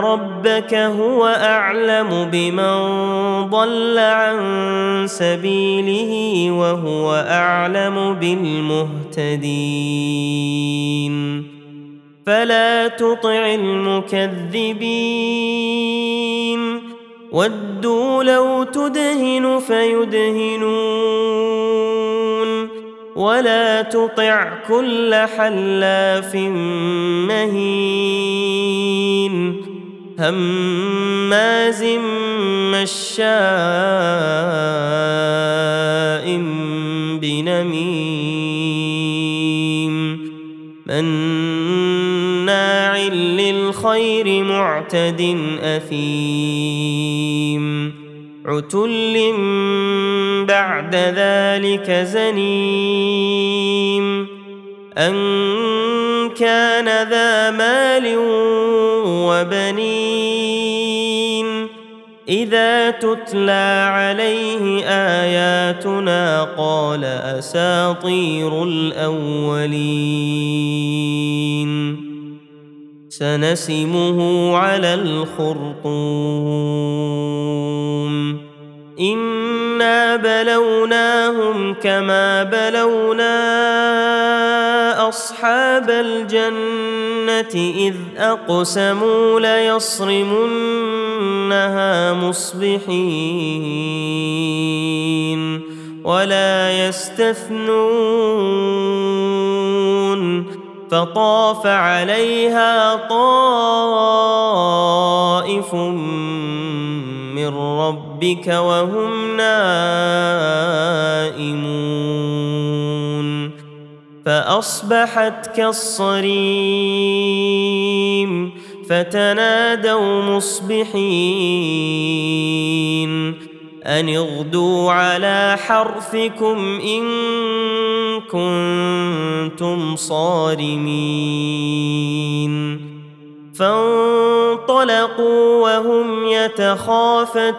ربك هو أعلم بمن ضل عن سبيله وهو أعلم بالمهتدين. فلا تطع المكذبين. ودوا لو تدهن فيدهنون. ولا تطع كل حلاف مهين. هماز مشاء بنميم مناع للخير معتد أثيم عتل بعد ذلك زنيم أن كان ذا مال وبنين. إذا تتلى عليه آياتنا قال أساطير الأولين. سنسمه على الخرطوم. إنا بلوناهم كما بلونا أصحاب الجنة إذ أقسموا ليصرمنها مصبحين ولا يستثنون فطاف عليها طائف من ربك وهم نائمون فأصبحت كالصريم فتنادوا مصبحين أن اغدوا على حرثكم إن كنتم صارمين فانطلقوا وهم يتخافتون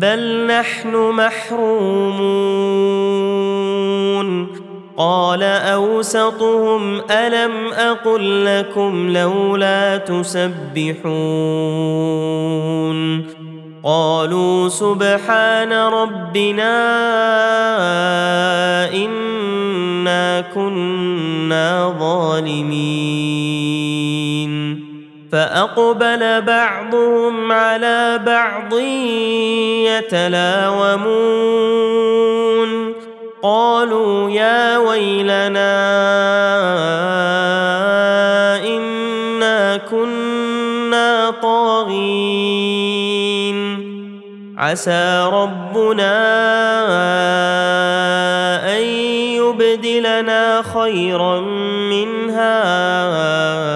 بل نحن محرومون. قال أوسطهم ألم أقل لكم لولا تسبحون؟ قالوا سبحان ربنا إنا كنا ظالمين. فأقبل بعضهم على بعض يتلاومون. قالوا يا ويلنا إنا كنا طاغين. عسى ربنا أن يبدلنا خيرا منها.